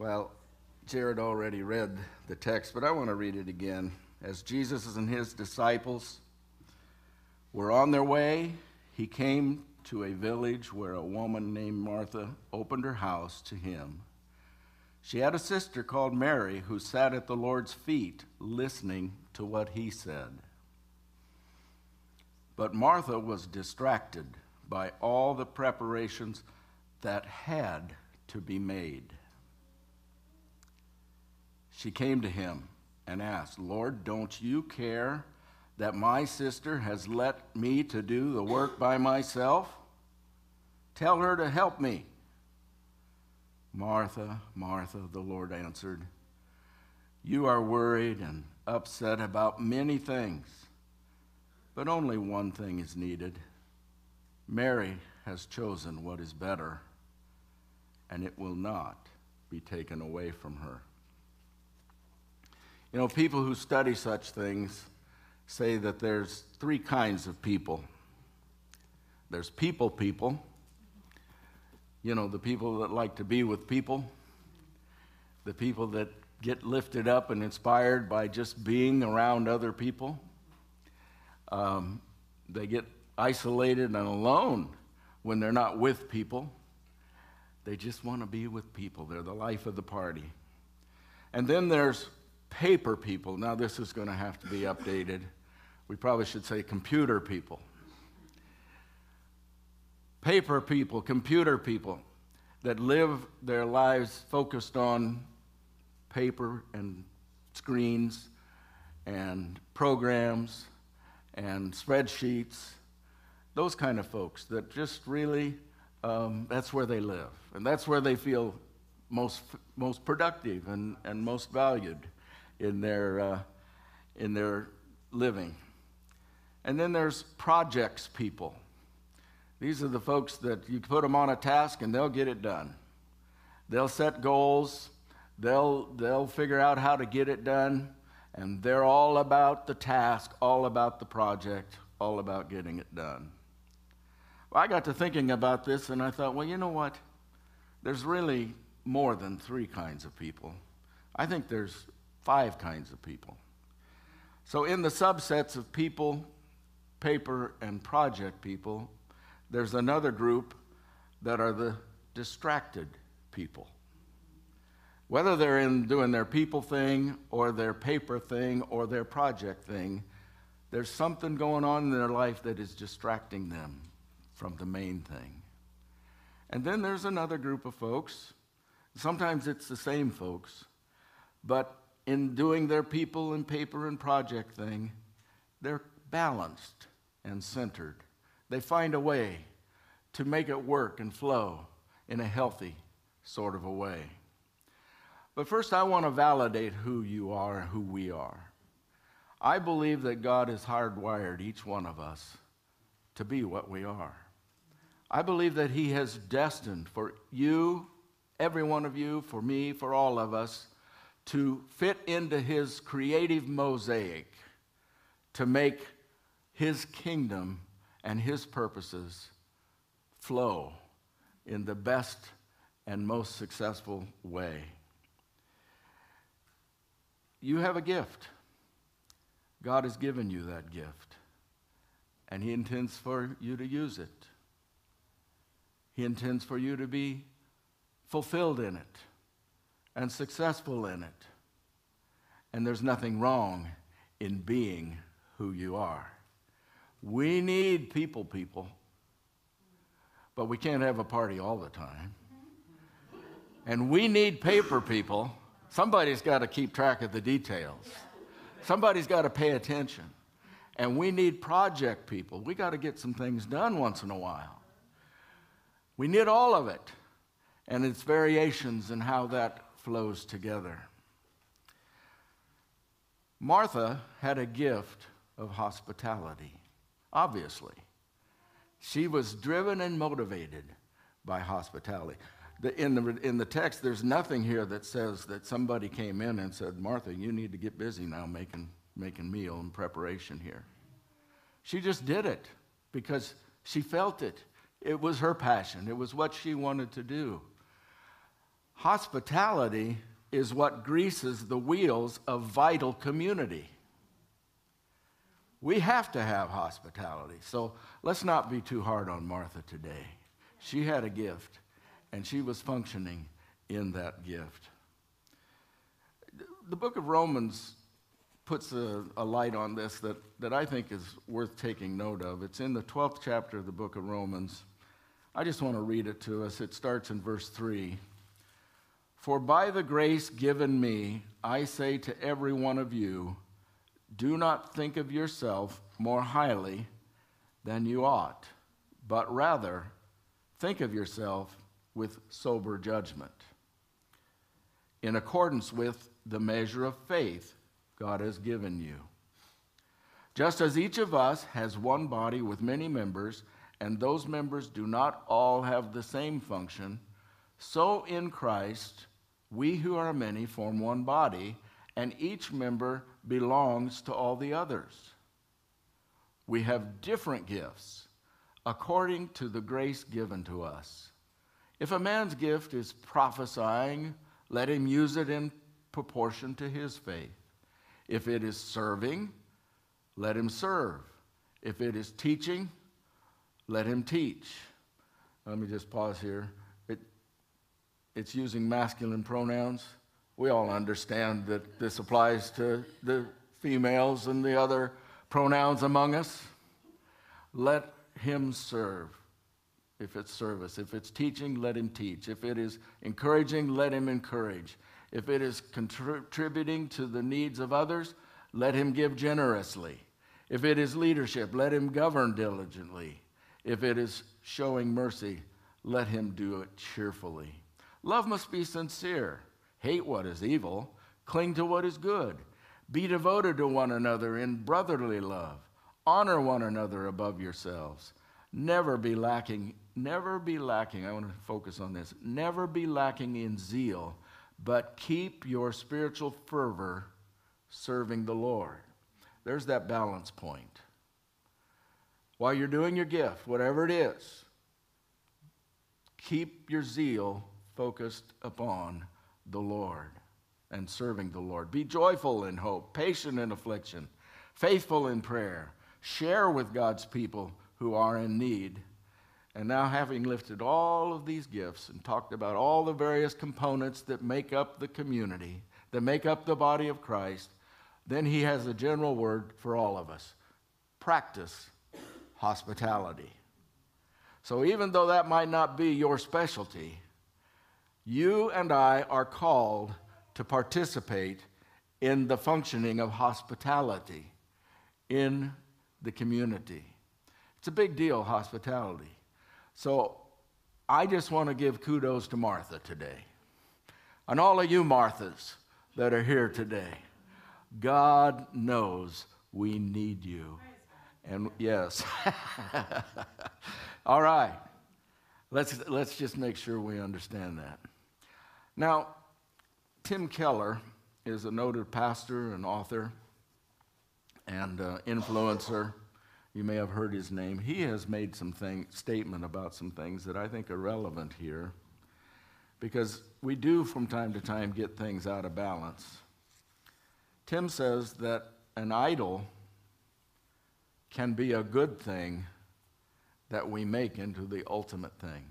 Well, Jared already read the text, but I want to read it again. As Jesus and his disciples were on their way, he came to a village where a woman named Martha opened her house to him. She had a sister called Mary who sat at the Lord's feet listening to what he said. But Martha was distracted by all the preparations that had to be made. She came to him and asked, Lord, don't you care that my sister has let me to do the work by myself? Tell her to help me. Martha, Martha, the Lord answered, You are worried and upset about many things, but only one thing is needed. Mary has chosen what is better, and it will not be taken away from her. You know, people who study such things say that there's three kinds of people there's people people, you know, the people that like to be with people, the people that get lifted up and inspired by just being around other people. Um, they get isolated and alone when they're not with people. They just want to be with people. They're the life of the party. And then there's paper people. Now, this is going to have to be updated. We probably should say computer people. Paper people, computer people that live their lives focused on paper and screens and programs and spreadsheets, those kind of folks that just really, um, that's where they live. And that's where they feel most, most productive and, and most valued in their, uh, in their living. And then there's projects people. These are the folks that you put them on a task and they'll get it done. They'll set goals, they'll, they'll figure out how to get it done, and they're all about the task, all about the project, all about getting it done. Well, I got to thinking about this and I thought, well, you know what? There's really more than three kinds of people. I think there's five kinds of people. So, in the subsets of people, paper, and project people, there's another group that are the distracted people. Whether they're in doing their people thing or their paper thing or their project thing, there's something going on in their life that is distracting them from the main thing. And then there's another group of folks. Sometimes it's the same folks, but in doing their people and paper and project thing, they're balanced and centered. They find a way to make it work and flow in a healthy sort of a way. But first, I want to validate who you are and who we are. I believe that God has hardwired each one of us to be what we are. I believe that He has destined for you, every one of you, for me, for all of us, to fit into his creative mosaic to make his kingdom and his purposes flow in the best and most successful way. You have a gift. God has given you that gift, and He intends for you to use it. He intends for you to be fulfilled in it and successful in it. And there's nothing wrong in being who you are. We need people, people, but we can't have a party all the time. And we need paper people. Somebody's got to keep track of the details. Somebody's got to pay attention. And we need project people. We got to get some things done once in a while. We need all of it and its variations and how that flows together. Martha had a gift of hospitality, obviously. She was driven and motivated by hospitality. The, in, the, in the text, there's nothing here that says that somebody came in and said, Martha, you need to get busy now making, making meal and preparation here. She just did it because she felt it. It was her passion, it was what she wanted to do. Hospitality is what greases the wheels of vital community. We have to have hospitality. So let's not be too hard on Martha today. She had a gift, and she was functioning in that gift. The book of Romans puts a, a, light on this that, that I think is worth taking note of. It's in the 12th chapter of the book of Romans. I just want to read it to us. It starts in verse 3. For by the grace given me, I say to every one of you, do not think of yourself more highly than you ought, but rather think of yourself with sober judgment, in accordance with the measure of faith God has given you. Just as each of us has one body with many members, and those members do not all have the same function, so in Christ, we who are many form one body, and each member belongs to all the others. We have different gifts according to the grace given to us. If a man's gift is prophesying, let him use it in proportion to his faith. If it is serving, let him serve. If it is teaching, let him teach. Let me just pause here it's using masculine pronouns. We all understand that this applies to the females and the other pronouns among us. Let him serve if it's service. If it's teaching, let him teach. If it is encouraging, let him encourage. If it is contributing to the needs of others, let him give generously. If it is leadership, let him govern diligently. If it is showing mercy, let him do it cheerfully. Love must be sincere. Hate what is evil, cling to what is good. Be devoted to one another in brotherly love. Honor one another above yourselves. Never be lacking, never be lacking. I want to focus on this. Never be lacking in zeal, but keep your spiritual fervor serving the Lord. There's that balance point. While you're doing your gift, whatever it is, keep your zeal focused upon the Lord and serving the Lord. Be joyful in hope, patient in affliction, faithful in prayer. Share with God's people who are in need. And now, having lifted all of these gifts and talked about all the various components that make up the community, that make up the body of Christ, then he has a general word for all of us practice hospitality. So, even though that might not be your specialty, you and I are called to participate in the functioning of hospitality in the community. It's a big deal, hospitality. So I just want to give kudos to Martha today. And all of you Marthas that are here today. God knows we need you. And yes. all right. Let's, let's just make sure we understand that. Now, Tim Keller is a noted pastor and author and uh, influencer. You may have heard his name. He has made some thing, statement about some things that I think are relevant here because we do from time to time get things out of balance. Tim says that an idol can be a good thing that we make into the ultimate thing.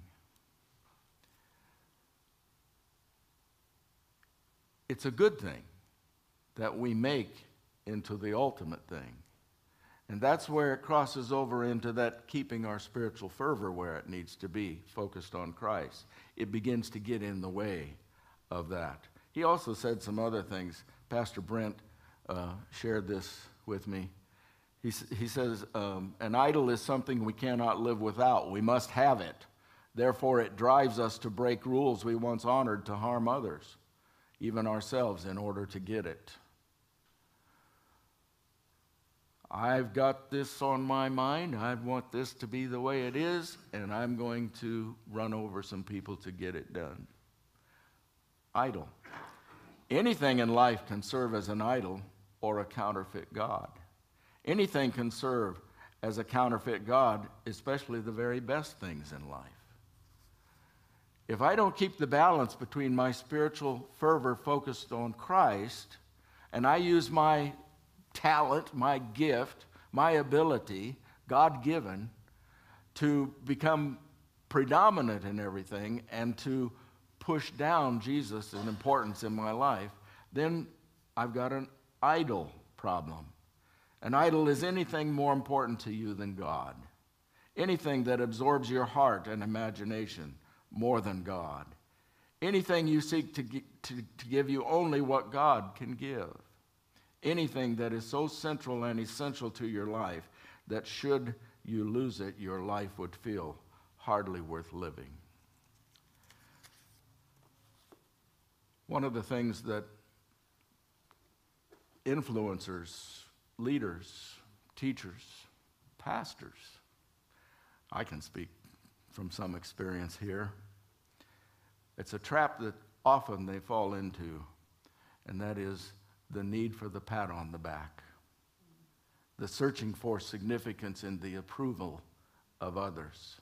It's a good thing that we make into the ultimate thing. And that's where it crosses over into that keeping our spiritual fervor where it needs to be, focused on Christ. It begins to get in the way of that. He also said some other things. Pastor Brent uh, shared this with me. He, he says, um, An idol is something we cannot live without. We must have it. Therefore, it drives us to break rules we once honored to harm others even ourselves, in order to get it. I've got this on my mind. I want this to be the way it is, and I'm going to run over some people to get it done. Idol. Anything in life can serve as an idol or a counterfeit God. Anything can serve as a counterfeit God, especially the very best things in life. If I don't keep the balance between my spiritual fervor focused on Christ and I use my talent, my gift, my ability, God given, to become predominant in everything and to push down Jesus in importance in my life, then I've got an idol problem. An idol is anything more important to you than God, anything that absorbs your heart and imagination more than God, anything you seek to, to, to give you only what God can give, anything that is so central and essential to your life that should you lose it, your life would feel hardly worth living. One of the things that influencers, leaders, teachers, pastors, I can speak from some experience here. It's a trap that often they fall into, and that is the need for the pat on the back, the searching for significance in the approval of others.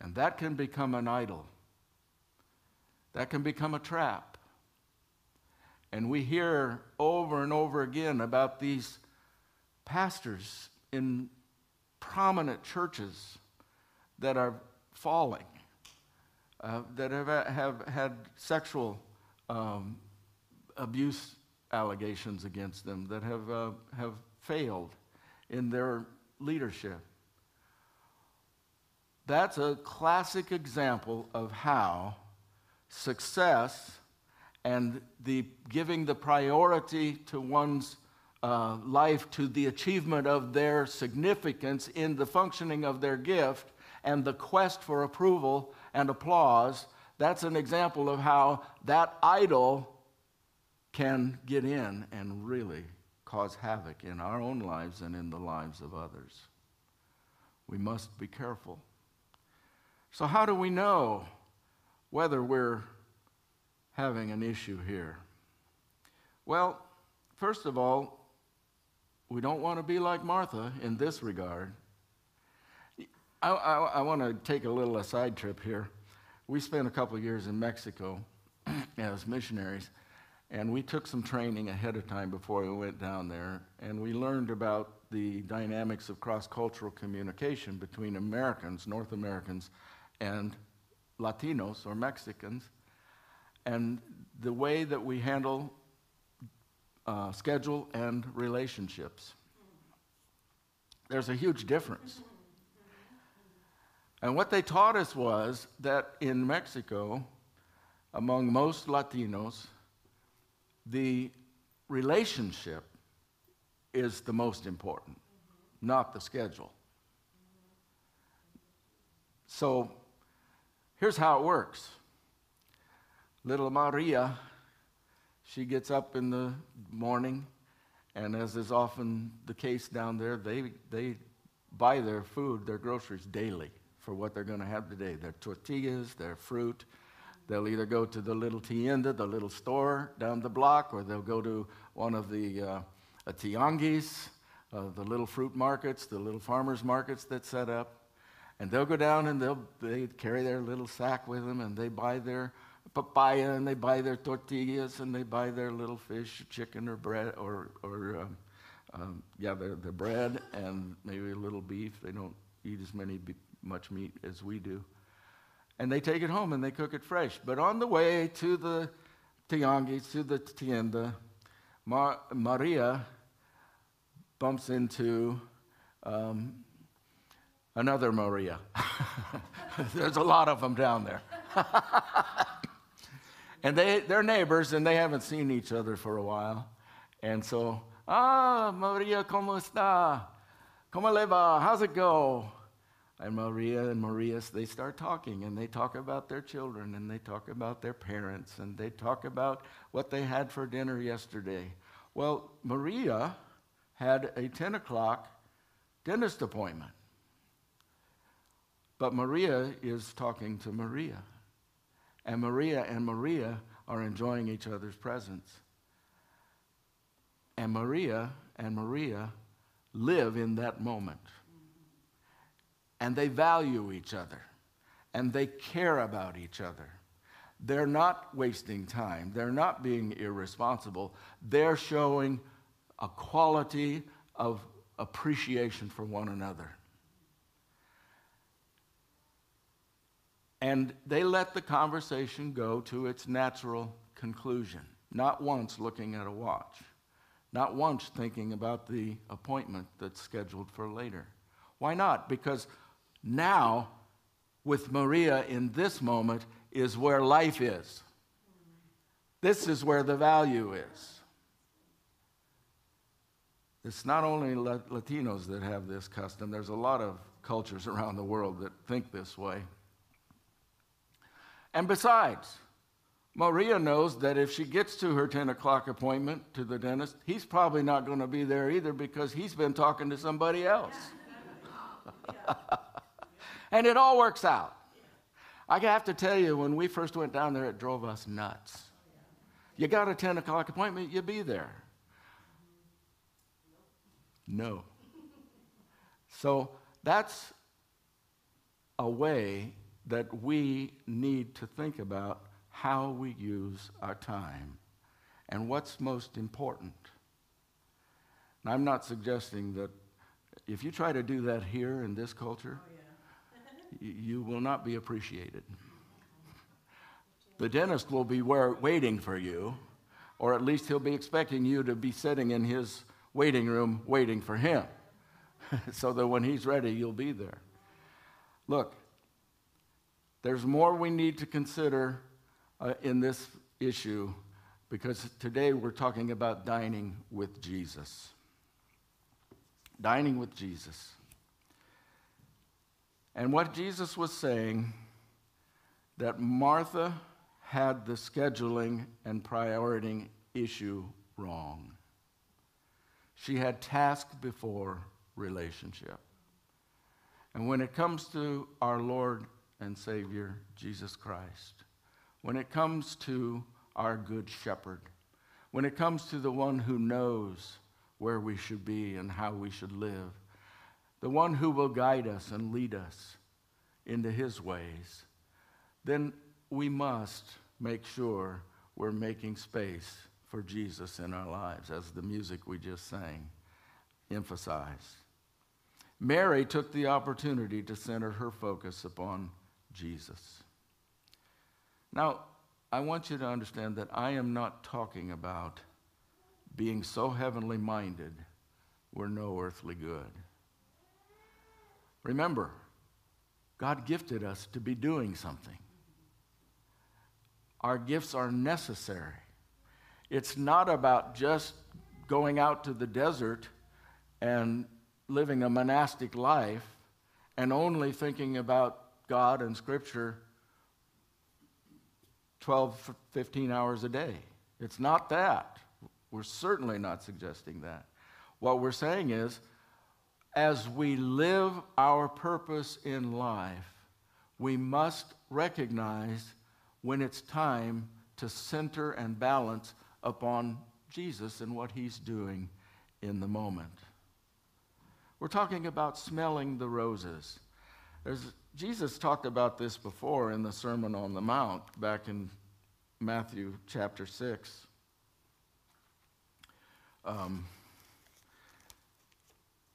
And that can become an idol, that can become a trap. And we hear over and over again about these pastors in prominent churches that are falling, uh, that have, have had sexual um, abuse allegations against them, that have, uh, have failed in their leadership. That's a classic example of how success and the giving the priority to one's uh, life to the achievement of their significance in the functioning of their gift and the quest for approval and applause, that's an example of how that idol can get in and really cause havoc in our own lives and in the lives of others. We must be careful. So, how do we know whether we're having an issue here? Well, first of all, we don't want to be like Martha in this regard. I, I, I want to take a little aside trip here. We spent a couple years in Mexico as missionaries, and we took some training ahead of time before we went down there, and we learned about the dynamics of cross cultural communication between Americans, North Americans, and Latinos or Mexicans, and the way that we handle uh, schedule and relationships. There's a huge difference. And what they taught us was that in Mexico, among most Latinos, the relationship is the most important, not the schedule. So here's how it works little Maria, she gets up in the morning, and as is often the case down there, they, they buy their food, their groceries daily for what they're going to have today their tortillas, their fruit. They'll either go to the little tienda, the little store down the block, or they'll go to one of the uh, tianguis, uh, the little fruit markets, the little farmers markets that set up. And they'll go down and they'll they carry their little sack with them and they buy their papaya and they buy their tortillas and they buy their little fish, chicken or bread or, or um, um, yeah, their, their bread and maybe a little beef. They don't eat as many much meat as we do. And they take it home and they cook it fresh. But on the way to the tianguis, to the tienda, Mar- Maria bumps into um, another Maria. There's a lot of them down there. and they, they're neighbors and they haven't seen each other for a while. And so, ah, Maria, ¿cómo está? ¿Cómo le va? How's it go? And Maria and Marias, they start talking and they talk about their children and they talk about their parents and they talk about what they had for dinner yesterday. Well, Maria had a 10 o'clock dentist appointment. But Maria is talking to Maria. And Maria and Maria are enjoying each other's presence. And Maria and Maria live in that moment and they value each other. and they care about each other. They're not wasting time. They're not being irresponsible. They're showing a quality of appreciation for one another. And they let the conversation go to its natural conclusion, not once looking at a watch, not once thinking about the appointment that's scheduled for later. Why not? Because now, with Maria in this moment, is where life is. This is where the value is. It's not only Latinos that have this custom, there's a lot of cultures around the world that think this way. And besides, Maria knows that if she gets to her 10 o'clock appointment to the dentist, he's probably not going to be there either because he's been talking to somebody else. and it all works out. I have to tell you, when we first went down there, it drove us nuts. You got a 10 o'clock appointment, you'd be there. No. So that's a way that we need to think about how we use our time and what's most important. Now, I'm not suggesting that if you try to do that here in this culture. You will not be appreciated. The dentist will be waiting for you, or at least he'll be expecting you to be sitting in his waiting room waiting for him, so that when he's ready, you'll be there. Look, there's more we need to consider uh, in this issue because today we're talking about dining with Jesus. Dining with Jesus. And what Jesus was saying that Martha had the scheduling and prioritizing issue wrong. She had task before relationship. And when it comes to our Lord and Savior, Jesus Christ. When it comes to our Good Shepherd, when it comes to the one who knows where we should be and how we should live, the one who will guide us and lead us into his ways, then we must make sure we're making space for Jesus in our lives, as the music we just sang emphasized. Mary took the opportunity to center her focus upon Jesus. Now, I want you to understand that I am not talking about being so heavenly minded we're no earthly good. Remember, God gifted us to be doing something. Our gifts are necessary. It's not about just going out to the desert and living a monastic life and only thinking about God and Scripture 12, 15 hours a day. It's not that. We're certainly not suggesting that. What we're saying is, as we live our purpose in life, we must recognize when it's time to center and balance upon Jesus and what he's doing in the moment. We're talking about smelling the roses. There's Jesus talked about this before in the Sermon on the Mount back in Matthew chapter 6. Um,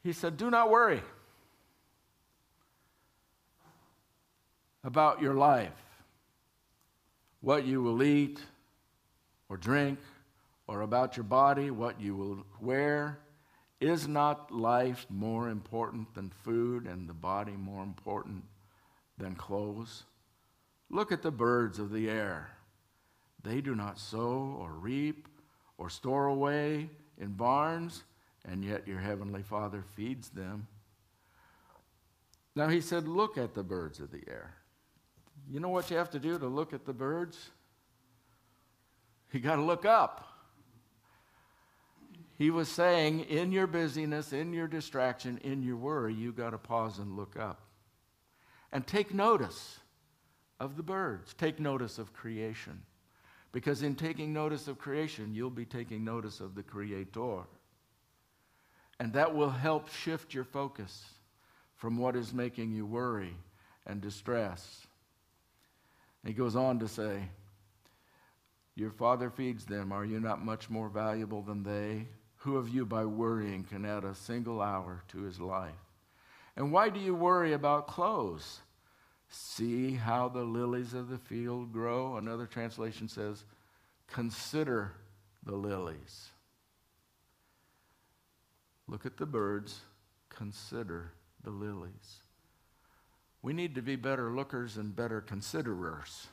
he said, Do not worry about your life, what you will eat or drink, or about your body, what you will wear. Is not life more important than food and the body more important than clothes? Look at the birds of the air. They do not sow or reap or store away in barns, and yet your heavenly Father feeds them. Now he said, Look at the birds of the air. You know what you have to do to look at the birds? You got to look up. He was saying, in your busyness, in your distraction, in your worry, you got to pause and look up and take notice of the birds, take notice of creation. Because in taking notice of creation, you'll be taking notice of the Creator. And that will help shift your focus from what is making you worry and distress He goes on to say, Your Father feeds them. Are you not much more valuable than they? Who of you, by worrying, can add a single hour to his life? And why do you worry about clothes? See how the lilies of the field grow. Another translation says, Consider the lilies. Look at the birds, consider the lilies. We need to be better lookers and better considerers.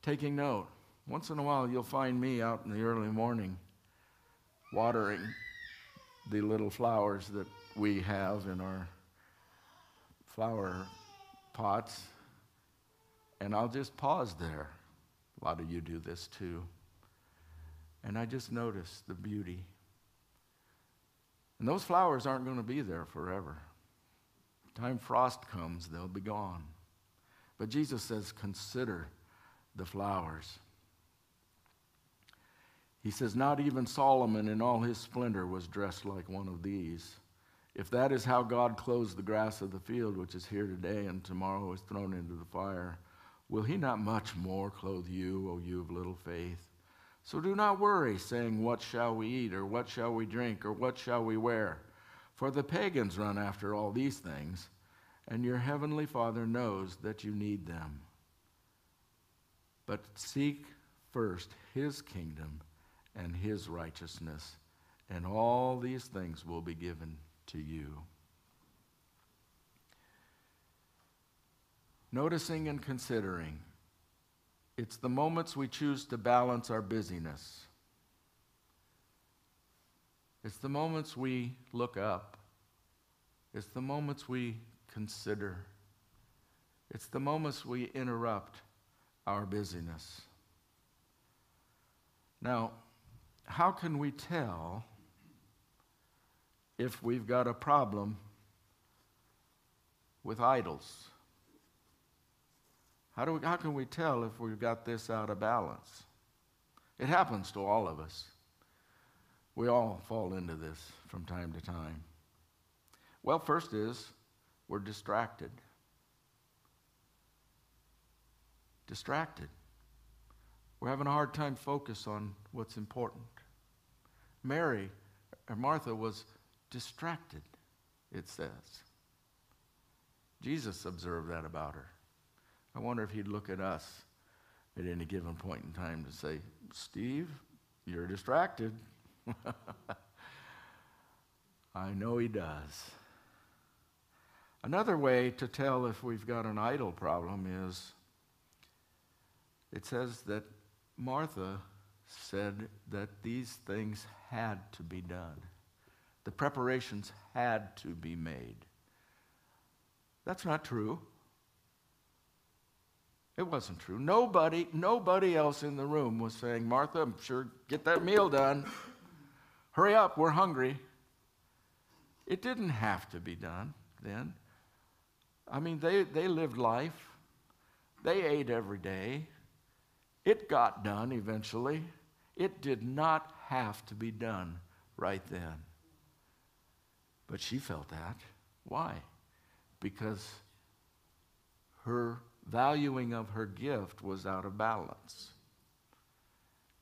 Taking note. Once in a while, you'll find me out in the early morning watering the little flowers that we have in our flower pots. And I'll just pause there. A lot of you do this too. And I just notice the beauty. And those flowers aren't going to be there forever. Time frost comes, they'll be gone. But Jesus says, consider the flowers. He says, Not even Solomon in all his splendor was dressed like one of these. If that is how God clothes the grass of the field, which is here today and tomorrow is thrown into the fire, will he not much more clothe you, O you of little faith? So do not worry, saying, What shall we eat, or what shall we drink, or what shall we wear? For the pagans run after all these things, and your heavenly Father knows that you need them. But seek first his kingdom and his righteousness, and all these things will be given to you. Noticing and considering it's the moments we choose to balance our busyness. It's the moments we look up. It's the moments we consider. It's the moments we interrupt our busyness. Now, how can we tell if we've got a problem with idols? How, do we, how can we tell if we've got this out of balance? It happens to all of us. We all fall into this from time to time. Well, first is we're distracted. Distracted. We're having a hard time focus on what's important. Mary or Martha was distracted, it says. Jesus observed that about her. I wonder if he'd look at us at any given point in time to say, Steve, you're distracted. I know he does. Another way to tell if we've got an idol problem is it says that Martha said that these things had to be done. The preparations had to be made. That's not true. It wasn't true. Nobody, nobody else in the room was saying, Martha, I'm sure get that meal done. Hurry up, we're hungry. It didn't have to be done then. I mean, they, they lived life. They ate every day. It got done eventually. It did not have to be done right then. But she felt that. Why? Because her valuing of her gift was out of balance.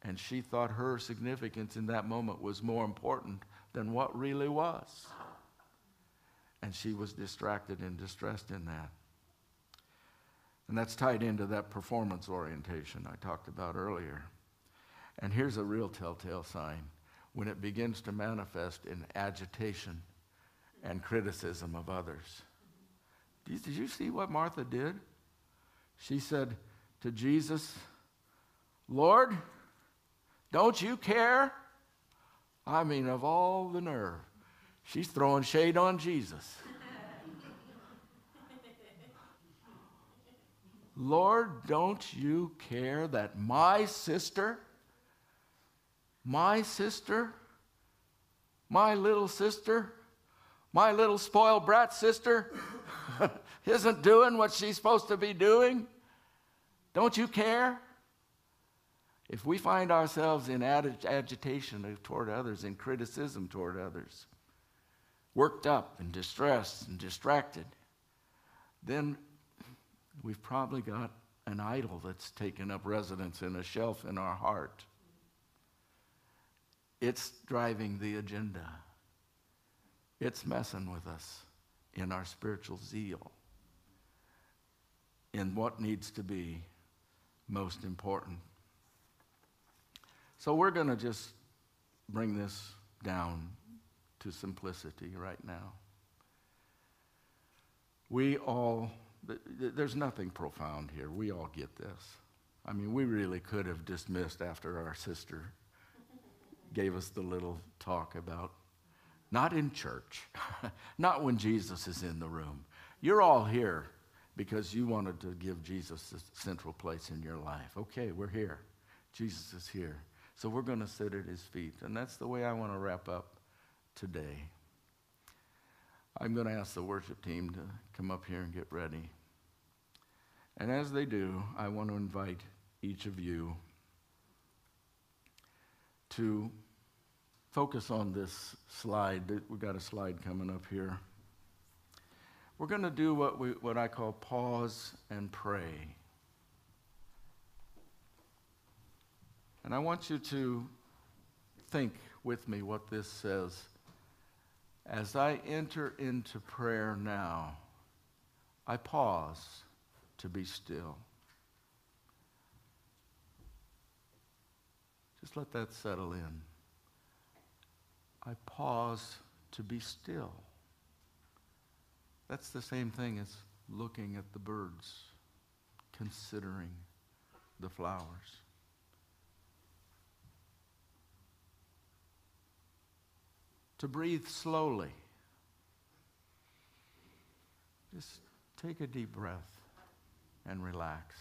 And she thought her significance in that moment was more important than what really was. And she was distracted and distressed in that. And that's tied into that performance orientation I talked about earlier. And here's a real telltale sign when it begins to manifest in agitation and criticism of others. Did you see what Martha did? She said to Jesus, Lord, don't you care? I mean, of all the nerve, she's throwing shade on Jesus. Lord, don't you care that my sister, my sister, my little sister, my little spoiled brat sister, isn't doing what she's supposed to be doing? Don't you care? If we find ourselves in agitation toward others, in criticism toward others, worked up and distressed and distracted, then we've probably got an idol that's taken up residence in a shelf in our heart. It's driving the agenda. It's messing with us in our spiritual zeal, in what needs to be most important. So we're going to just bring this down to simplicity right now. We all, there's nothing profound here. We all get this. I mean, we really could have dismissed after our sister gave us the little talk about not in church, not when Jesus is in the room. You're all here because you wanted to give Jesus a central place in your life. Okay, we're here. Jesus is here. So we're going to sit at his feet. And that's the way I want to wrap up today. I'm going to ask the worship team to come up here and get ready. And as they do, I want to invite each of you to focus on this slide. We've got a slide coming up here. We're going to do what, we, what I call pause and pray. And I want you to think with me what this says. As I enter into prayer now, I pause to be still. Just let that settle in. I pause to be still. That's the same thing as looking at the birds, considering the flowers. To breathe slowly. Just take a deep breath and relax.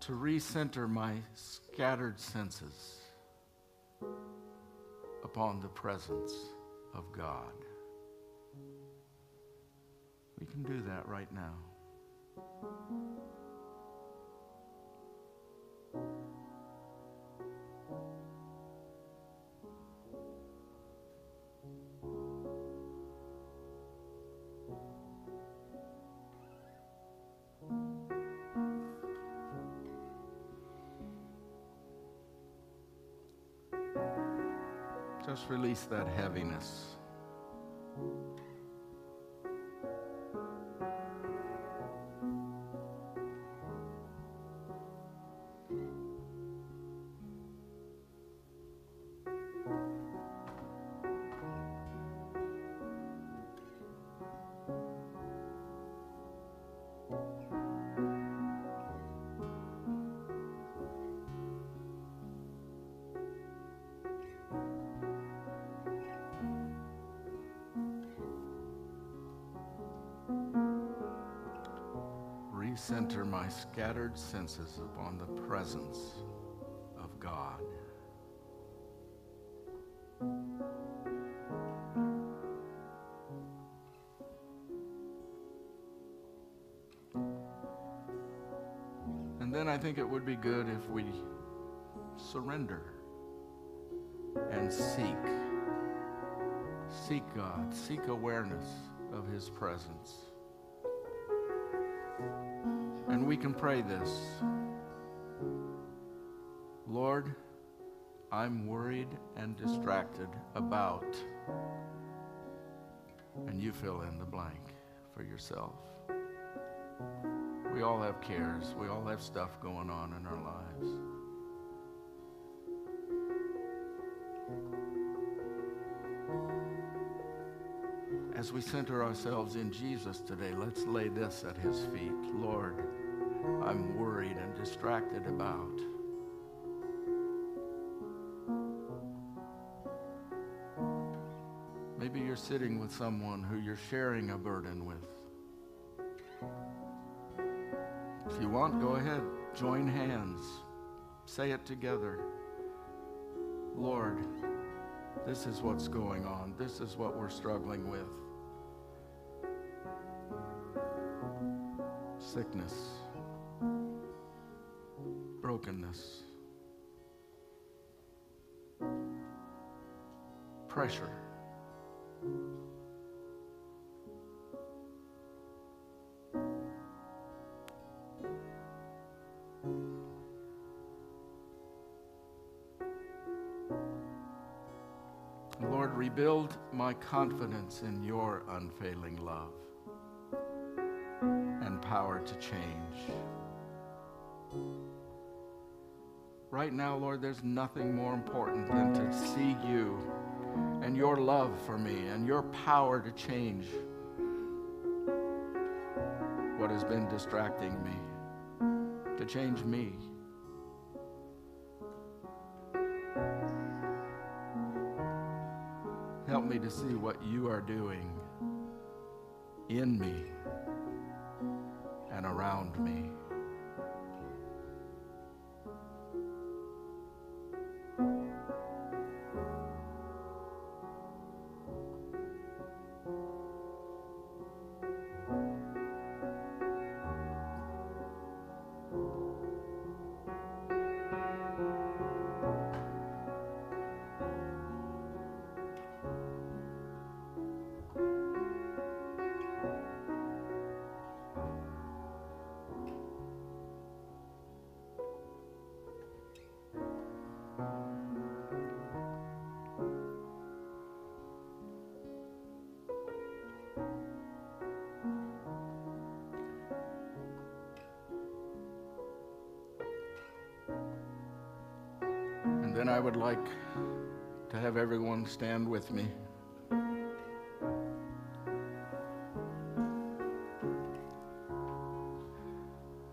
To recenter my scattered senses upon the presence of God. We can do that right now. Just release that heaviness. Recenter my scattered senses upon the presence of God. And then I think it would be good if we surrender and seek. Seek God, seek awareness of His presence. We can pray this Lord, I'm worried and distracted about, and you fill in the blank for yourself. We all have cares, we all have stuff going on in our lives. As we center ourselves in Jesus today, let's lay this at his feet. Lord, I'm worried and distracted about. Maybe you're sitting with someone who you're sharing a burden with. If you want, go ahead, join hands, say it together. Lord, this is what's going on, this is what we're struggling with. Sickness brokenness, pressure. Lord, rebuild my confidence in your unfailing love and power to change. Right now, Lord, there's nothing more important than to see you and your love for me and your power to change what has been distracting me, to change me. Help me to see what you are doing in me and around me. And I would like to have everyone stand with me.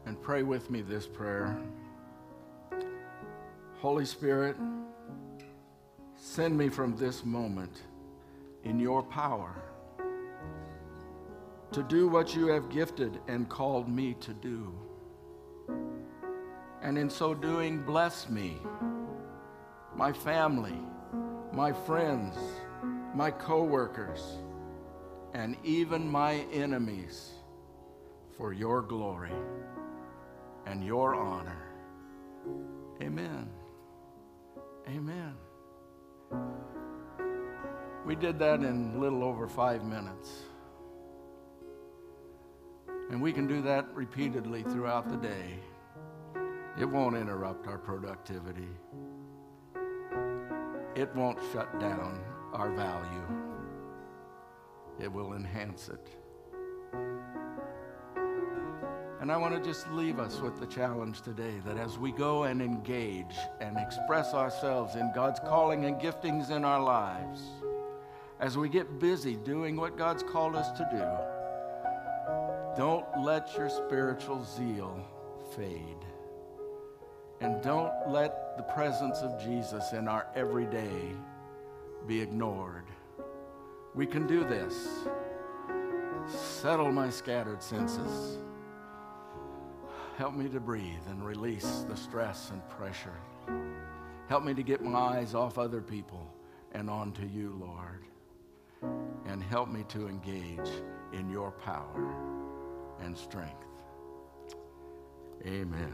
And pray with me this prayer. Holy Spirit, send me from this moment in your power to do what you have gifted and called me to do. And in so doing, bless me my family, my friends, my coworkers, and even my enemies for your glory and your honor. Amen. Amen. We did that in a little over five minutes. And we can do that repeatedly throughout the day. It won't interrupt our productivity it won't shut down our value, it will enhance it. And I want to just leave us with the challenge today that as we go and engage and express ourselves in God's calling and giftings in our lives, as we get busy doing what God's called us to do, don't let your spiritual zeal fade. And don't let the presence of Jesus in our everyday be ignored. We can do this. Settle my scattered senses. Help me to breathe and release the stress and pressure. Help me to get my eyes off other people and onto you, Lord. And help me to engage in your power and strength. Amen.